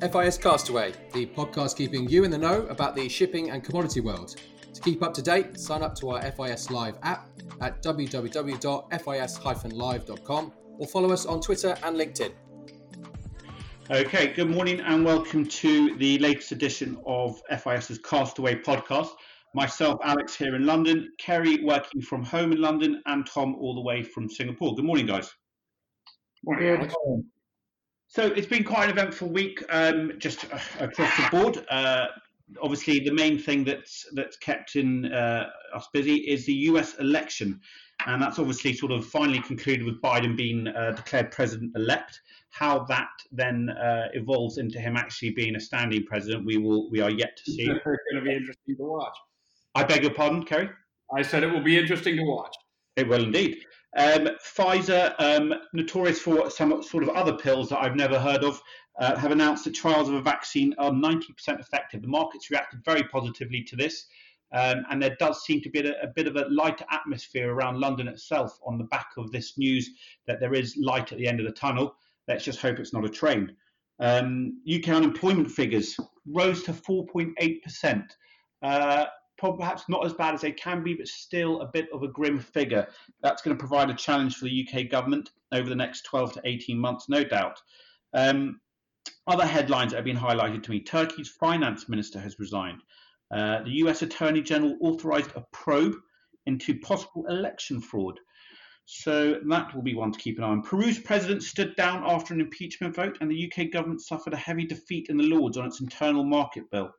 FIS Castaway, the podcast keeping you in the know about the shipping and commodity world. To keep up to date, sign up to our FIS Live app at www.fis-live.com or follow us on Twitter and LinkedIn. Okay, good morning and welcome to the latest edition of FIS's Castaway podcast. Myself, Alex, here in London, Kerry working from home in London, and Tom all the way from Singapore. Good morning, guys. Morning, Alex. So it's been quite an eventful week, um, just uh, across the board. Uh, obviously, the main thing that's that's kept in uh, us busy is the U.S. election, and that's obviously sort of finally concluded with Biden being uh, declared president-elect. How that then uh, evolves into him actually being a standing president, we will we are yet to see. It's going to be interesting to watch. I beg your pardon, Kerry. I said it will be interesting to watch. It will indeed. Um, Pfizer, um, notorious for some sort of other pills that I've never heard of, uh, have announced that trials of a vaccine are 90% effective. The market's reacted very positively to this, um, and there does seem to be a, a, bit of a lighter atmosphere around London itself on the back of this news that there is light at the end of the tunnel. Let's just hope it's not a train. Um, UK unemployment figures rose to 4.8%. Uh, perhaps not as bad as they can be, but still a bit of a grim figure. That's going to provide a challenge for the UK government over the next 12 to 18 months, no doubt. Um, other headlines that have been highlighted to me Turkey's finance minister has resigned. Uh, the US Attorney General authorized a probe into possible election fraud. So that will be one to keep an eye on. Peru's president stood down after an impeachment vote, and the UK government suffered a heavy defeat in the Lords on its internal market bill.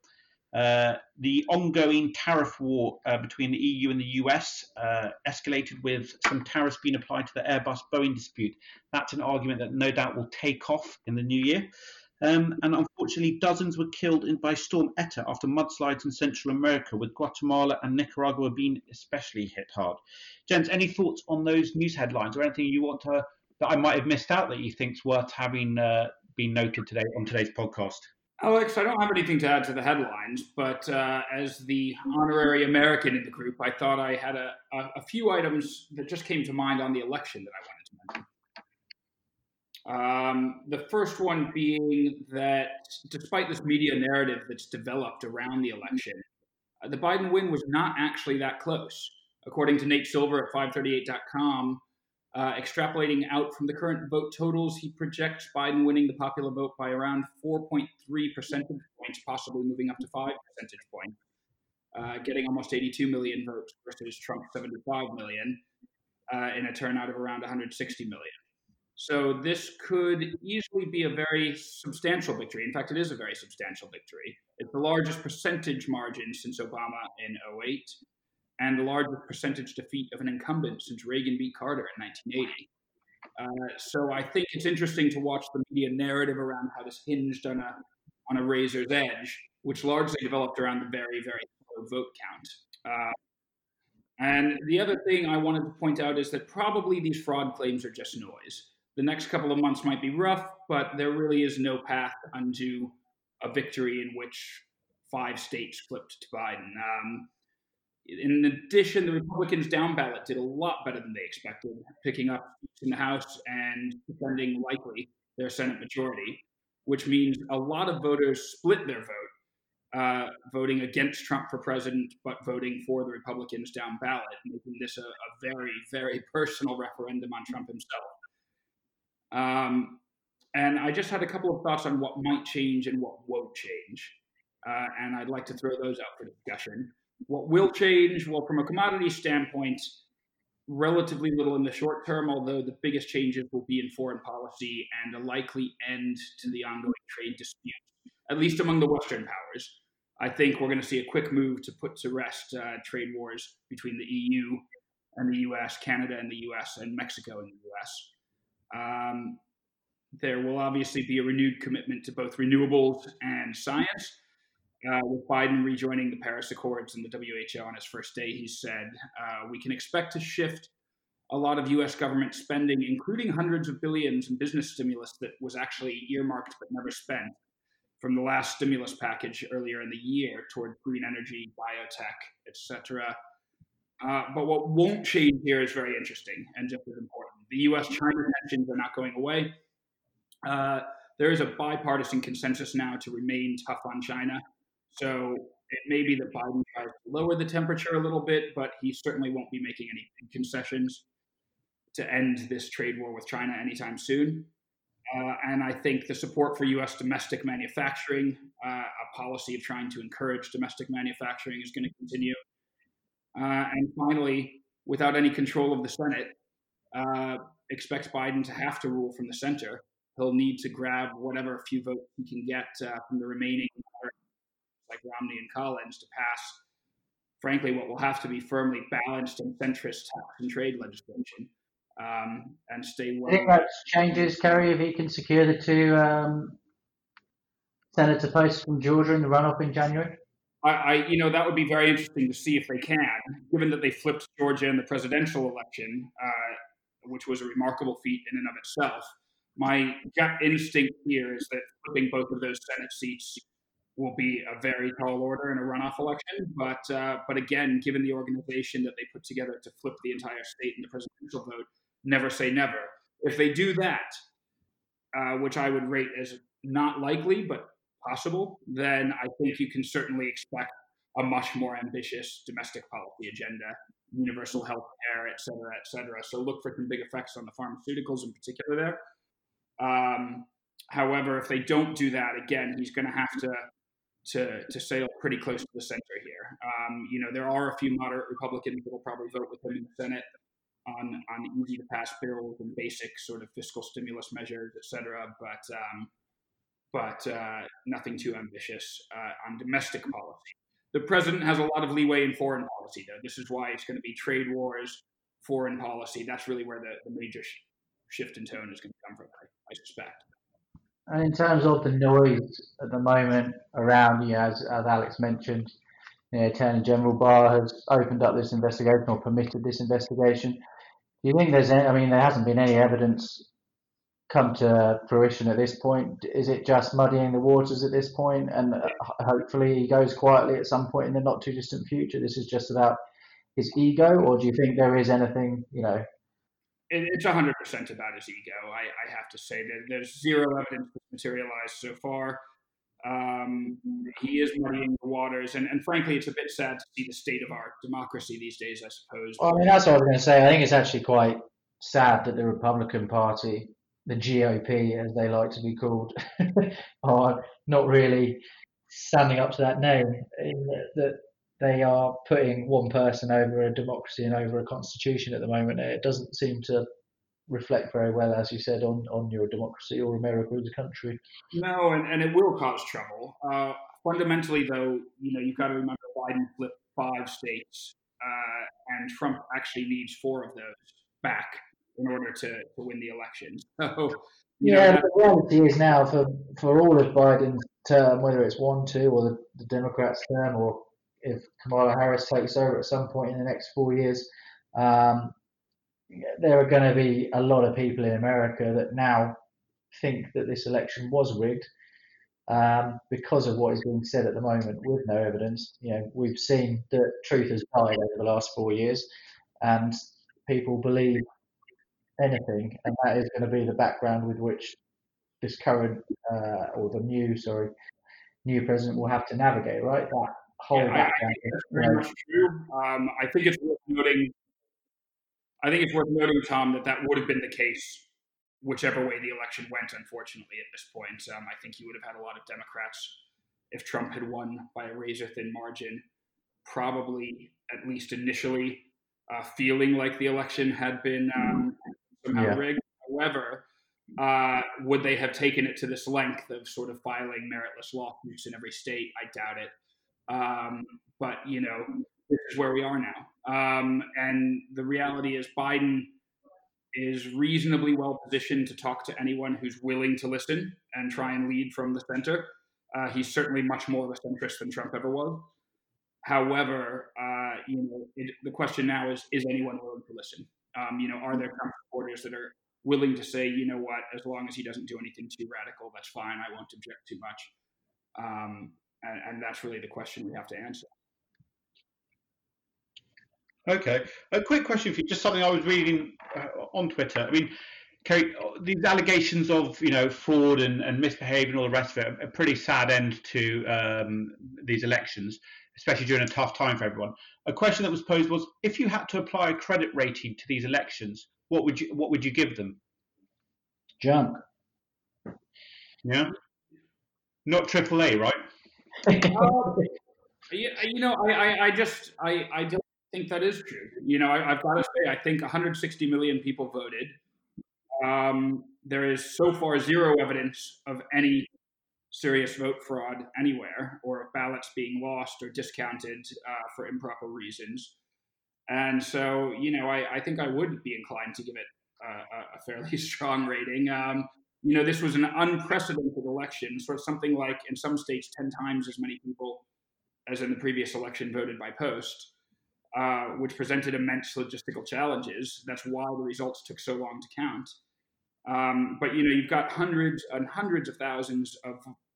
Uh, the ongoing tariff war uh, between the EU and the US uh, escalated with some tariffs being applied to the Airbus Boeing dispute. That's an argument that no doubt will take off in the new year. Um, and unfortunately, dozens were killed in, by Storm Eta after mudslides in Central America, with Guatemala and Nicaragua being especially hit hard. Gents, any thoughts on those news headlines or anything you want to that I might have missed out that you think's worth having uh, been noted today on today's podcast? Alex, I don't have anything to add to the headlines, but uh, as the honorary American in the group, I thought I had a, a, a, few items that just came to mind on the election that I wanted to mention. Um, the first one being that despite this media narrative that's developed around the election, uh, the Biden win was not actually that close. According to Nate Silver at 538.com, uh, extrapolating out from the current vote totals, he projects Biden winning the popular vote by around 4.3 percentage points, possibly moving up to 5 percentage points, uh, getting almost 82 million votes versus Trump's 75 million uh, in a turnout of around 160 million. So this could easily be a very substantial victory. In fact, it is a very substantial victory. It's the largest percentage margin since Obama in 08 and the largest percentage defeat of an incumbent since Reagan beat Carter in 1980. Uh, so I think it's interesting to watch the media narrative around how this hinged on a on a razor's edge, which largely developed around the very very low vote count. Uh, and the other thing I wanted to point out is that probably these fraud claims are just noise. The next couple of months might be rough, but there really is no path unto a victory in which five states flipped to Biden. Um, in addition, the Republicans down ballot did a lot better than they expected, picking up in the House and defending likely their Senate majority, which means a lot of voters split their vote, uh, voting against Trump for president, but voting for the Republicans down ballot, making this a, a very, very personal referendum on Trump himself. Um, and I just had a couple of thoughts on what might change and what won't change. Uh, and I'd like to throw those out for discussion. What will change? Well, from a commodity standpoint, relatively little in the short term, although the biggest changes will be in foreign policy and a likely end to the ongoing trade dispute, at least among the Western powers. I think we're going to see a quick move to put to rest uh, trade wars between the EU and the US, Canada and the US, and Mexico and the US. Um, there will obviously be a renewed commitment to both renewables and science uh, with Biden rejoining the Paris Accords and the WHO on his first day, he said, uh, We can expect to shift a lot of US government spending, including hundreds of billions in business stimulus that was actually earmarked but never spent from the last stimulus package earlier in the year toward green energy, biotech, etc. Uh, but what won't change here is very interesting and just as important. The US China tensions are not going away. Uh, there is a bipartisan consensus now to remain tough on China. So it may be that Biden tries to lower the temperature a little bit, but he certainly won't be making any concessions to end this trade war with China anytime soon. Uh, and I think the support for U.S. domestic manufacturing, uh, a policy of trying to encourage domestic manufacturing, is going to continue. Uh, and finally, without any control of the Senate, uh, expects Biden to have to rule from the center. He'll need to grab whatever few votes he can get uh, from the remaining, Romney and Collins, to pass, frankly, what will have to be firmly balanced and centrist tax and trade legislation um, and stay well. I think that changes, Kerry, if he can secure the two um, senator posts from Georgia in the runoff in January. I, I, you know, that would be very interesting to see if they can, given that they flipped Georgia in the presidential election, uh, which was a remarkable feat in and of itself. My gut instinct here is that flipping both of those Senate seats will be a very tall order in a runoff election. But uh, but again, given the organization that they put together to flip the entire state in the presidential vote, never say never. If they do that, uh, which I would rate as not likely but possible, then I think you can certainly expect a much more ambitious domestic policy agenda, universal health care, et cetera, et cetera. So look for some big effects on the pharmaceuticals in particular there. Um, however, if they don't do that, again, he's going to have to to to sail pretty close to the center here. Um, you know, there are a few moderate Republicans that will probably vote with him in the Senate on on easy to pass bills and basic sort of fiscal stimulus measures, et cetera, but um, but uh, nothing too ambitious uh, on domestic policy. The president has a lot of leeway in foreign policy, though. This is why it's going to be trade wars, foreign policy. That's really where the, the major sh- shift in tone is going to come from, I, I suspect. And in terms of the noise at the moment around, you know, as, as Alex mentioned, the Attorney General Barr has opened up this investigation or permitted this investigation. Do you think there's any, I mean, there hasn't been any evidence come to fruition at this point? Is it just muddying the waters at this point? and uh, hopefully he goes quietly at some point in the not too distant future? This is just about his ego, or do you think there is anything, you know? It's 100% about his ego. I, I have to say that there's zero evidence materialized so far. Um, he is muddying the waters, and, and frankly, it's a bit sad to see the state of our democracy these days. I suppose. Well, I mean, that's what I was going to say. I think it's actually quite sad that the Republican Party, the GOP, as they like to be called, are not really standing up to that name. That they are putting one person over a democracy and over a constitution at the moment. It doesn't seem to reflect very well, as you said, on, on your democracy or America as a country. No, and, and it will cause trouble. Uh, fundamentally, though, you know, you've got to remember Biden flipped five states, uh, and Trump actually needs four of those back in order to, to win the election. So, yeah, know, the reality is now for, for all of Biden's term, whether it's one, two, or the, the Democrats' term, or if Kamala Harris takes over at some point in the next four years, um, there are going to be a lot of people in America that now think that this election was rigged um, because of what is being said at the moment with no evidence. You know, we've seen that truth has died over the last four years, and people believe anything, and that is going to be the background with which this current uh, or the new, sorry, new president will have to navigate. Right, that whole yeah. I, think that's very much true. Um, I think it's worth noting I think it's worth noting, Tom, that that would have been the case whichever way the election went, unfortunately, at this point. Um, I think you would have had a lot of Democrats, if Trump had won by a razor thin margin, probably, at least initially, uh, feeling like the election had been um, somehow yeah. rigged. However, uh, would they have taken it to this length of sort of filing meritless lawsuits in every state? I doubt it. Um, but, you know, this is where we are now. Um, and the reality is, Biden is reasonably well positioned to talk to anyone who's willing to listen and try and lead from the center. Uh, he's certainly much more of a centrist than Trump ever was. However, uh, you know, it, the question now is: Is anyone willing to listen? Um, you know, are there Trump supporters that are willing to say, you know what, as long as he doesn't do anything too radical, that's fine. I won't object too much. Um, and, and that's really the question we have to answer. Okay. A quick question for you, just something I was reading uh, on Twitter. I mean, Kate, these allegations of you know fraud and, and misbehaviour and all the rest of it a pretty sad end to um, these elections, especially during a tough time for everyone. A question that was posed was: if you had to apply a credit rating to these elections, what would you what would you give them? Junk. Yeah. Not AAA, right? um, you, you know, I, I, I just I, I don't think that is true. You know, I, have got to say, I think 160 million people voted. Um, there is so far zero evidence of any serious vote fraud anywhere or of ballots being lost or discounted uh, for improper reasons. And so, you know, I, I, think I would be inclined to give it a, a fairly strong rating. Um, you know, this was an unprecedented election, sort of something like in some states 10 times as many people as in the previous election voted by post, uh, which presented immense logistical challenges. That's why the results took so long to count. Um, but you know, you've got hundreds and hundreds of thousands of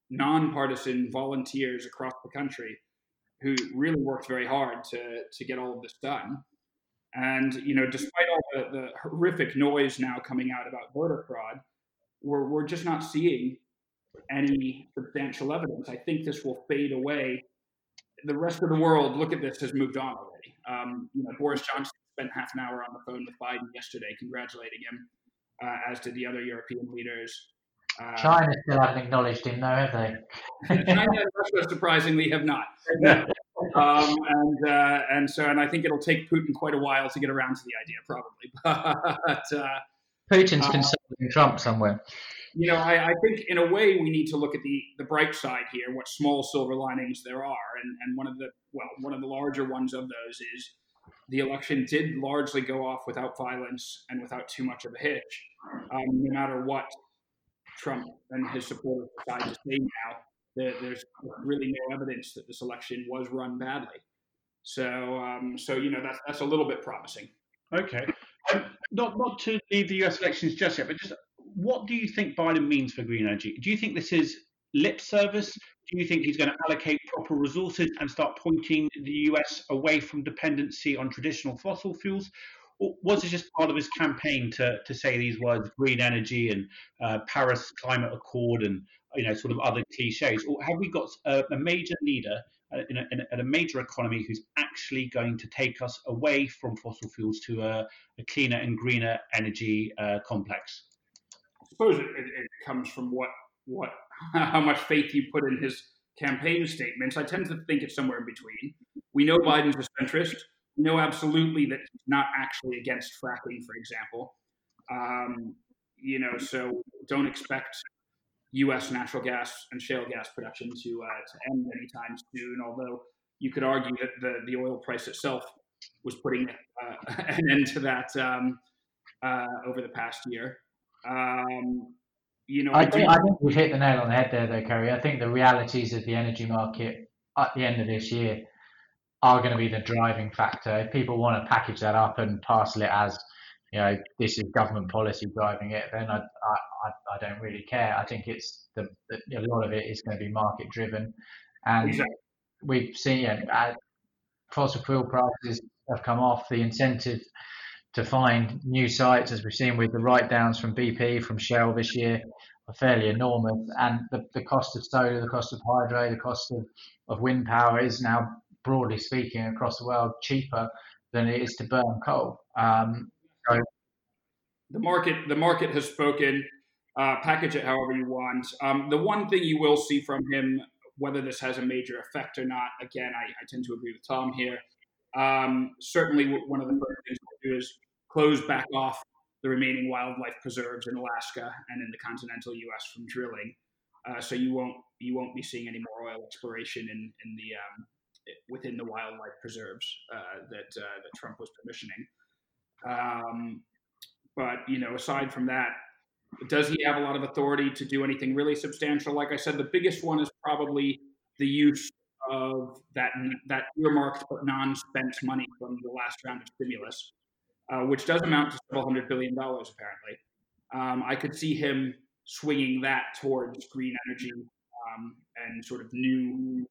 nonpartisan volunteers across the country who really worked very hard to to get all of this done. And you know, despite all the, the horrific noise now coming out about voter fraud, we're we're just not seeing any substantial evidence. I think this will fade away. The rest of the world, look at this, has moved on already. Um, you know, Boris Johnson spent half an hour on the phone with Biden yesterday, congratulating him uh, as did the other European leaders. Uh, China still haven't acknowledged him, though, have they? China and Russia, surprisingly, have not. um, and uh, and so, and I think it'll take Putin quite a while to get around to the idea, probably. but uh, Putin's uh, consulting Trump somewhere. You know, I, I, think in a way we need to look at the the bright side here, what small silver linings there are, and and one of the well, one of the larger ones of those is the election did largely go off without violence and without too much of a hitch. Um, no matter what Trump and his supporters decide to say now, there's really no evidence that this election was run badly. So, um, so you know that's that's a little bit promising. Okay, not not to leave the U.S. elections just yet, but just what do you think Biden means for green energy? Do you think this is lip service? Do you think he's going to allocate proper resources and start pointing the US away from dependency on traditional fossil fuels? Or was it just part of his campaign to, to say these words, green energy and uh, Paris Climate Accord and you know sort of other cliches? Or have we got a, a major leader in a, in a, major economy who's actually going to take us away from fossil fuels to a, a cleaner and greener energy uh, complex? I suppose it, it, it comes from what what how much faith you put in his campaign statements. I tend to think it's somewhere in between. We know Biden's a centrist. We know absolutely that he's not actually against fracking, for example. Um, you know, so don't expect U.S. natural gas and shale gas production to uh, to end anytime soon. Although you could argue that the the oil price itself was putting uh, an end to that um, uh, over the past year. Um, you know, I, think, I think we've hit the nail on the head there, though, Kerry. I think the realities of the energy market at the end of this year are going to be the driving factor. If people want to package that up and parcel it as, you know, this is government policy driving it, then I, I, I don't really care. I think it's the, the a lot of it is going to be market driven, and exactly. we've seen yeah, fossil fuel prices have come off. The incentive to find new sites, as we've seen with the write downs from BP, from Shell this year, are fairly enormous. And the, the cost of solar, the cost of hydro, the cost of, of wind power is now, broadly speaking, across the world cheaper than it is to burn coal. Um, so the market, the market has spoken. Uh, package it however you want. Um, the one thing you will see from him, whether this has a major effect or not, again, I, I tend to agree with Tom here, um, certainly, one of the first things we'll do is close back off the remaining wildlife preserves in Alaska and in the continental U.S. from drilling. Uh, so you won't you won't be seeing any more oil exploration in in the um, within the wildlife preserves uh, that uh, that Trump was permissioning. Um, but you know, aside from that, does he have a lot of authority to do anything really substantial? Like I said, the biggest one is probably the use of that that earmarked but non-spent money from the last round of stimulus, uh, which does amount to several hundred billion dollars apparently. Um, I could see him swinging that towards green energy um, and sort of new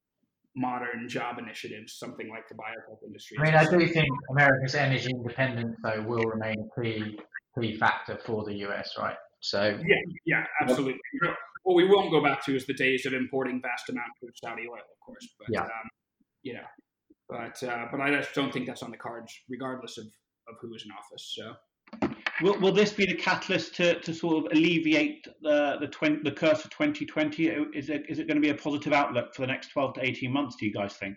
modern job initiatives, something like the biotech industry. I mean, I do think America's energy independence, though, will remain a key key factor for the US, right? So yeah, yeah, absolutely. What we won't go back to is the days of importing vast amounts of Saudi oil, of course. But yeah. um, you know, but uh, but I just don't think that's on the cards, regardless of of who is in office. So. Will, will this be the catalyst to, to sort of alleviate the the, 20, the curse of 2020? Is it, is it going to be a positive outlook for the next 12 to 18 months, do you guys think?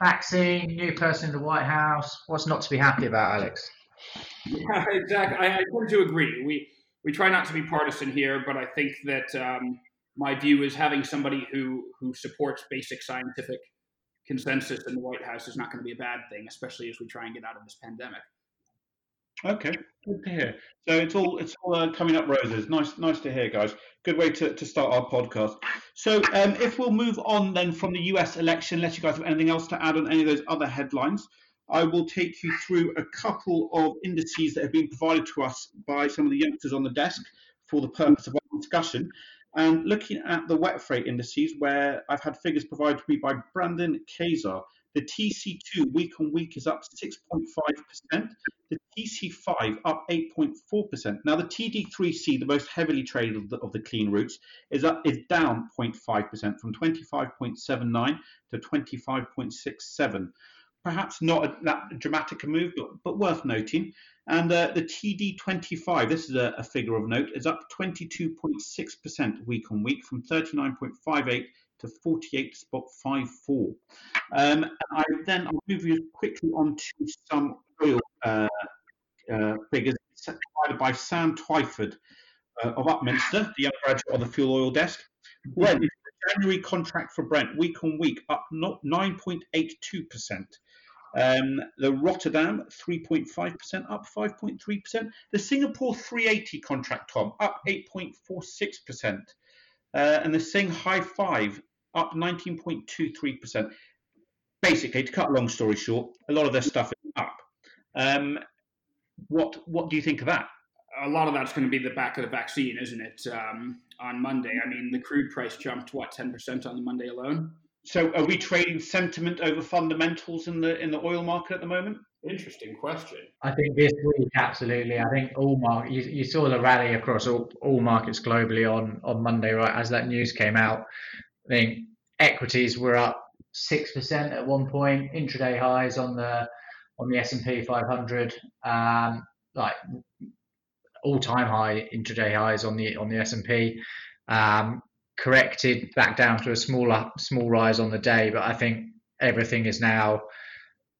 Vaccine, new person in the White House. What's not to be happy about, Alex? Yeah, exactly. I, tend to agree. We we try not to be partisan here, but I think that um, my view is having somebody who who supports basic scientific consensus in the White House is not going to be a bad thing, especially as we try and get out of this pandemic. Okay, good to hear. So it's all it's all uh, coming up roses. Nice, nice to hear, guys. Good way to, to start our podcast. So um, if we'll move on then from the U.S. election, unless you guys have anything else to add on any of those other headlines, I will take you through a couple of indices that have been provided to us by some of the youngsters on the desk for the purpose of our discussion. And looking at the wet freight indices, where I've had figures provided to me by Brandon Kazar, the TC2 week on week is up 6.5%, the TC5 up 8.4%. Now the TD3C, the most heavily traded of the, of the clean routes, is up is down 0.5% from 25.79 to 25.67. Perhaps not a, that dramatic a move, but, but worth noting. And uh, the TD25, this is a, a, figure of note, is up 22.6% week on week from 39.58 to 48.54. Um, I then I'll move you quickly on to some oil uh, uh, figures provided by Sam Twyford uh, of Upminster, the young graduate on the fuel oil desk. Brent, January contract for Brent, week on week, up 9.82%. Um, the Rotterdam 3.5% up 5.3%. The Singapore 380 contract, Tom, up 8.46%. Uh, and the Shanghai 5 up 19.23%. Basically, to cut a long story short, a lot of their stuff is up. Um, what what do you think of that? A lot of that's going to be the back of the vaccine, isn't it? Um, on Monday, I mean, the crude price jumped what 10% on the Monday alone. So, are we trading sentiment over fundamentals in the in the oil market at the moment? Interesting question. I think this week, absolutely. I think all market, you, you saw the rally across all, all markets globally on, on Monday, right? As that news came out, I think equities were up six percent at one point, intraday highs on the on the S and P 500, um, like all time high intraday highs on the on the S and P. Um, corrected back down to a smaller small rise on the day, but I think everything is now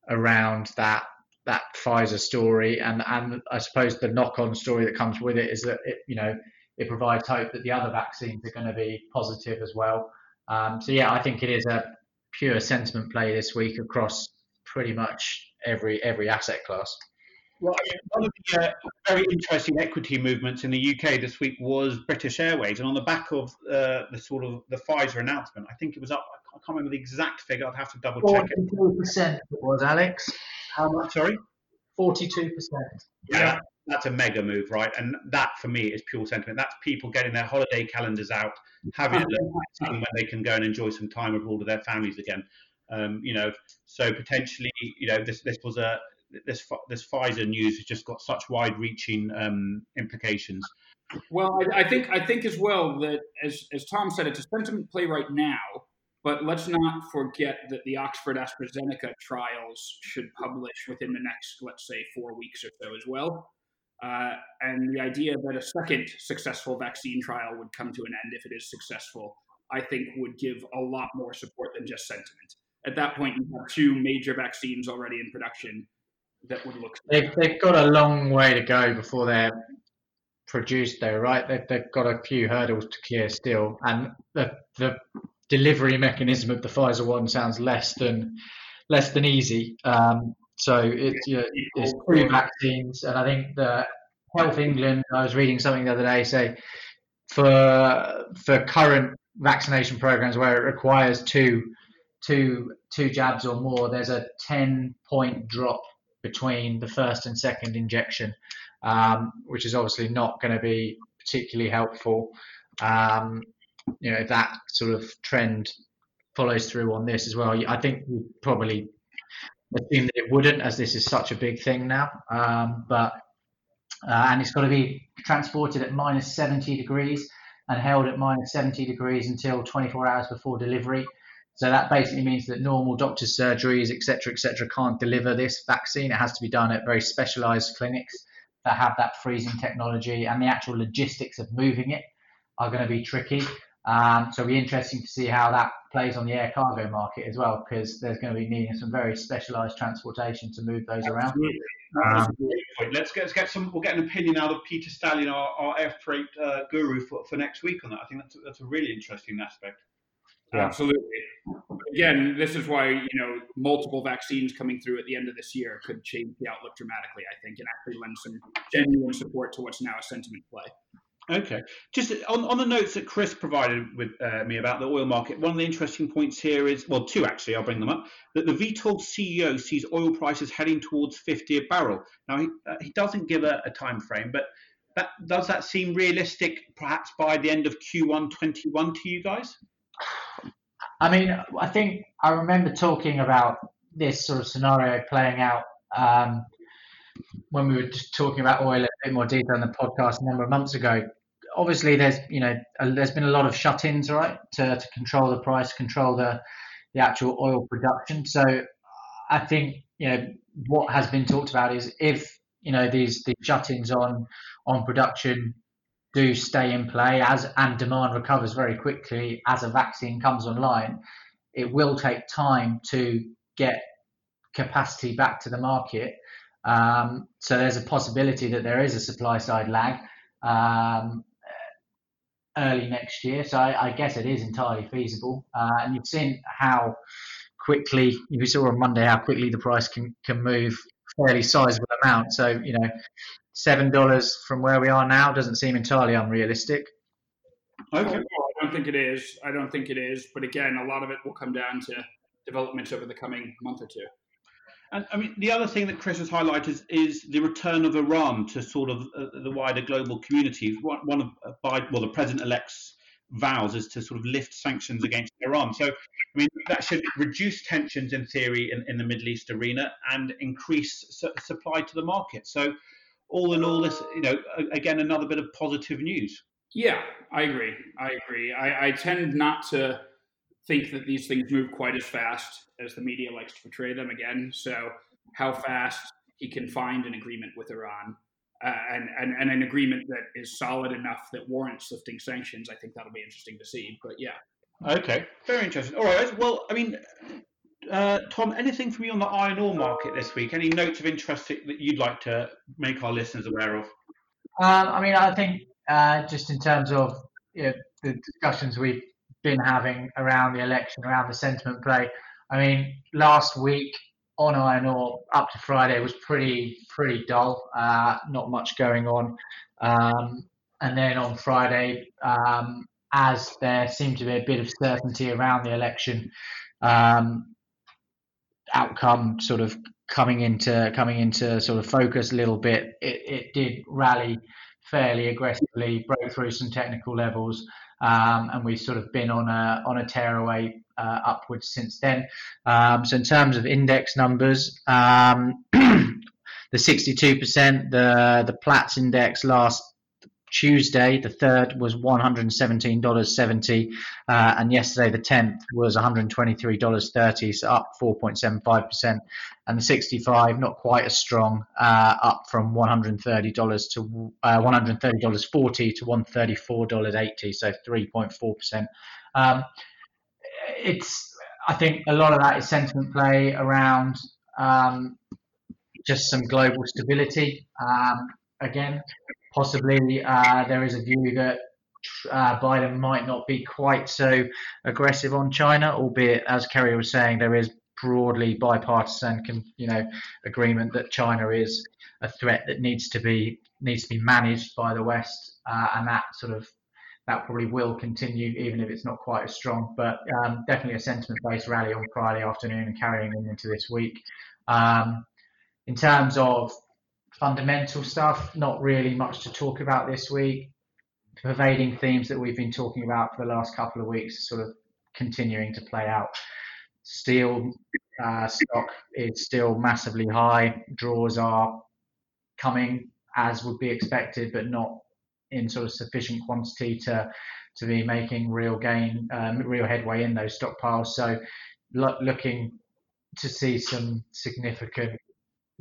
around that that Pfizer story, and and I suppose the knock-on story that comes with it is that it you know it provides hope that the other vaccines are going to be positive as well. Um, so yeah, I think it is a pure sentiment play this week across pretty much every every asset class. Well, one of the uh, very interesting equity movements in the UK this week was British Airways, and on the back of uh, the sort of the Pfizer announcement, I think it was up. I can't remember the exact figure. I'd have to double check it. Forty-two percent was Alex. How much? Sorry. Forty-two percent. Yeah, that's a mega move, right? And that for me is pure sentiment. That's people getting their holiday calendars out, having a look when they can go and enjoy some time with all of their families again. Um, you know, so potentially, you know, this this was a this this Pfizer news has just got such wide-reaching um, implications. Well, I, I, think I think as well that as as Tom said, it's a sentiment play right now. But let's not forget that the Oxford AstraZeneca trials should publish within the next, let's say, four weeks or so as well. Uh, and the idea that a second successful vaccine trial would come to an end if it is successful, I think would give a lot more support than just sentiment. At that point, you have two major vaccines already in production that would look. They've, they've got a long way to go before they're produced, though, right? They've, they've got a few hurdles to clear still. And the, the delivery mechanism of the Pfizer one sounds less than less than easy. Um, so it's you know, it's three vaccines, and I think the Health England. I was reading something the other day say for for current vaccination programs where it requires two two two jabs or more, there's a ten point drop between the first and second injection, um, which is obviously not going to be particularly helpful. Um, you know, if that sort of trend follows through on this as well, I think we probably assume that it wouldn't, as this is such a big thing now. Um, but uh, and it's got to be transported at minus 70 degrees and held at minus 70 degrees until 24 hours before delivery. So that basically means that normal doctors' surgeries, etc., etc., can't deliver this vaccine. It has to be done at very specialised clinics that have that freezing technology, and the actual logistics of moving it are going to be tricky. Um, so it'll be interesting to see how that plays on the air cargo market as well, because there's going to be needing some very specialised transportation to move those around. Um, let's get, let's get some. We'll get an opinion out of Peter Stallion, our, our air freight uh, guru, for, for next week on that. I think that's a, that's a really interesting aspect. Yeah. Absolutely. Again, this is why you know multiple vaccines coming through at the end of this year could change the outlook dramatically. I think, and actually lend some genuine support to what's now a sentiment play. Okay. Just on, on the notes that Chris provided with uh, me about the oil market, one of the interesting points here is well, two actually, I'll bring them up. That the Vitol CEO sees oil prices heading towards 50 a barrel. Now, he, uh, he doesn't give a, a time frame, but that, does that seem realistic perhaps by the end of Q1 21 to you guys? I mean, I think I remember talking about this sort of scenario playing out um, when we were just talking about oil in a bit more detail in the podcast a number of months ago. Obviously, there's you know a, there's been a lot of shut-ins, right, to, to control the price, control the the actual oil production. So I think you know what has been talked about is if you know these these shut-ins on on production do stay in play as and demand recovers very quickly as a vaccine comes online, it will take time to get capacity back to the market. Um, so there's a possibility that there is a supply side lag um, early next year. So I, I, guess it is entirely feasible. Uh, and you've seen how quickly you saw on Monday how quickly the price can can move fairly sizable amount. So you know seven dollars from where we are now doesn't seem entirely unrealistic. Okay. I don't think it is. I don't think it is. But again, a lot of it will come down to developments over the coming month or two. And I mean, the other thing that Chris has highlighted is, is the return of Iran to sort of uh, the wider global community. One, one of uh, Biden, well, the president-elect's vows is to sort of lift sanctions against Iran. So, I mean, that should reduce tensions in theory in, in the Middle East arena and increase su- supply to the market. So, all in all, this, you know, again, another bit of positive news. Yeah, I agree. I agree. I, I tend not to think that these things move quite as fast as the media likes to portray them again. So, how fast he can find an agreement with Iran uh, and, and, and an agreement that is solid enough that warrants lifting sanctions, I think that'll be interesting to see. But yeah. Okay, very interesting. All right. Well, I mean, uh, Tom, anything from you on the iron ore market this week? Any notes of interest that you'd like to make our listeners aware of? Um, I mean, I think uh, just in terms of you know, the discussions we've been having around the election, around the sentiment play. I mean, last week on iron ore up to Friday was pretty pretty dull. Uh, not much going on. Um, and then on Friday, um, as there seemed to be a bit of certainty around the election, um, outcome sort of coming into coming into sort of focus a little bit, it, it did rally fairly aggressively, broke through some technical levels, um, and we've sort of been on a on a tearaway uh, upwards since then. Um, so in terms of index numbers, um, the 62%, the the Platts index last Tuesday, the third, was $117.70, uh, and yesterday, the 10th, was $123.30, so up 4.75%. And the 65, not quite as strong, uh, up from $130 to uh, $130.40 to $134.80, so 3.4%. Um, it's, I think, a lot of that is sentiment play around um, just some global stability. Um, again, possibly uh, there is a view that uh, Biden might not be quite so aggressive on China, albeit, as Kerry was saying, there is broadly bipartisan, you know, agreement that China is a threat that needs to be needs to be managed by the West, uh, and that sort of that probably will continue, even if it's not quite as strong. But um, definitely a sentiment-based rally on Friday afternoon and carrying into this week. Um, in terms of fundamental stuff, not really much to talk about this week. Pervading themes that we've been talking about for the last couple of weeks, sort of continuing to play out. Steel uh, stock is still massively high. Draws are coming as would be expected, but not in sort of sufficient quantity to to be making real gain, um, real headway in those stockpiles. So lo- looking to see some significant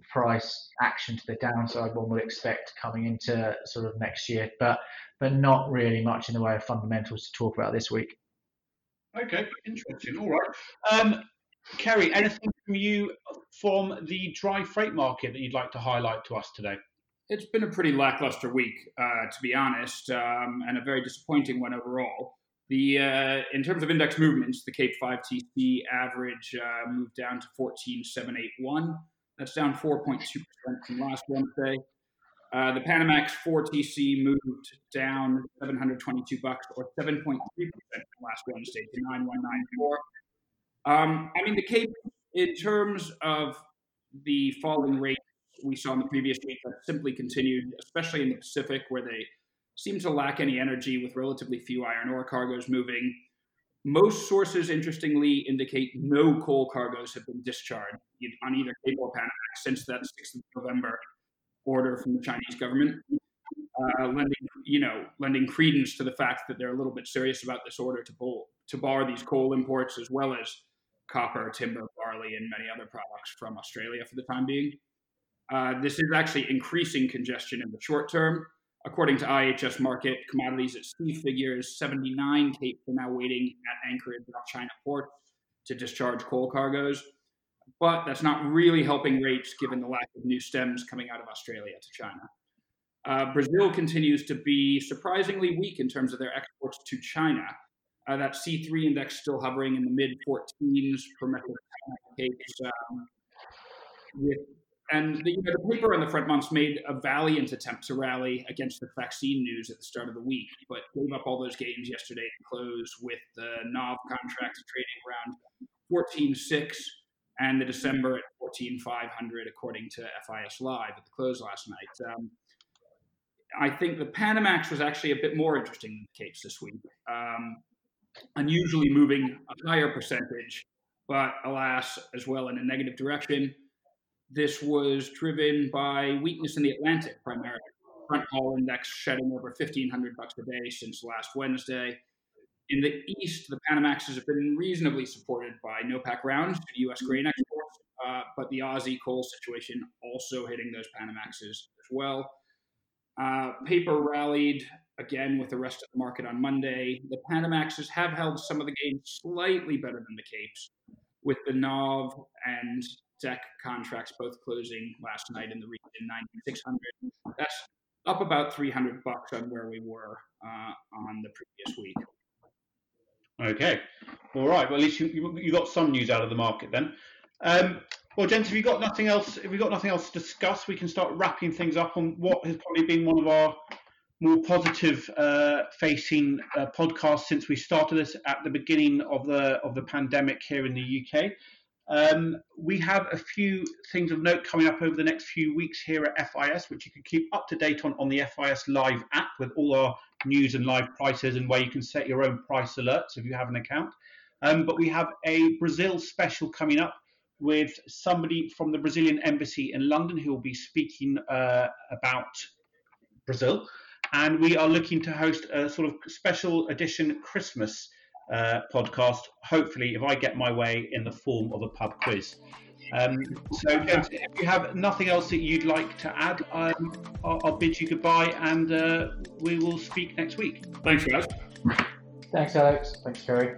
price action to the downside one would expect coming into sort of next year, but but not really much in the way of fundamentals to talk about this week. Okay, interesting. All right. Um, Kerry, anything from you from the dry freight market that you'd like to highlight to us today? It's been a pretty lackluster week, uh, to be honest, um, and a very disappointing one overall. The uh, in terms of index movements, the Cape 5 TC average uh, moved down to 14,781. That's down 4.2% from last Wednesday. Uh, the Panamax 4 TC moved down 722 bucks or 7.3% from last Wednesday to 9194. Um, I mean, the Cape, in terms of the falling rate we saw in the previous week, that simply continued, especially in the Pacific, where they seem to lack any energy with relatively few iron ore cargoes moving. Most sources, interestingly, indicate no coal cargoes have been discharged on either Cape or Panamax since that 6th of November order from the Chinese government, uh, lending you know lending credence to the fact that they're a little bit serious about this order to pull to bar these coal imports as well as copper, timber, barley, and many other products from Australia for the time being. Uh, this is actually increasing congestion in the short term. According to IHS Markit, commodities at sea figures 79 capes are now waiting at Anchorage off China port to discharge coal cargoes. But that's not really helping rates given the lack of new stems coming out of Australia to China. Uh, Brazil continues to be surprisingly weak in terms of their exports to China. Uh, that C3 index still hovering in the mid 14s per metric ton. Um, with and the, you know, the paper on the front months made a valiant attempt to rally against the vaccine news at the start of the week, but gave up all those gains yesterday to close with the NOV contracts trading around 14.6 and the December at 14,500, according to FIS Live at the close last night. Um, I think the Panamax was actually a bit more interesting than the Capes this week, um, unusually moving a higher percentage, but alas, as well in a negative direction. This was driven by weakness in the Atlantic primarily. Front haul index shedding over 1,500 bucks a day since last Wednesday. In the East, the Panamaxes have been reasonably supported by NOPAC rounds to U.S. grain exports, uh, but the Aussie coal situation also hitting those Panamaxes as well. Uh, paper rallied again with the rest of the market on Monday. The Panamaxes have held some of the gains slightly better than the Capes, with the NOV and Dec contracts both closing last night in the region 9600. That's up about 300 bucks on where we were uh, on the previous week. Okay, all right. Well, at least you, you, got some news out of the market then. Um, well, gents, if you got nothing else, if we got nothing else to discuss, we can start wrapping things up on what has probably been one of our more positive uh, facing uh, podcasts since we started this at the beginning of the of the pandemic here in the UK. Um, we have a few things of note coming up over the next few weeks here at FIS, which you can keep up to date on on the FIS Live app with all our news and live prices and where you can set your own price alerts if you have an account. Um, but we have a Brazil special coming up with somebody from the Brazilian embassy in London who will be speaking uh, about Brazil. And we are looking to host a sort of special edition Christmas uh, podcast, hopefully, if I get my way, in the form of a pub quiz. Um, so, James, if you have nothing else that you'd like to add, um, I'll, I'll, bid you goodbye and uh, we will speak next week. Thanks, guys. Thanks, Alex. Thanks, Kerry.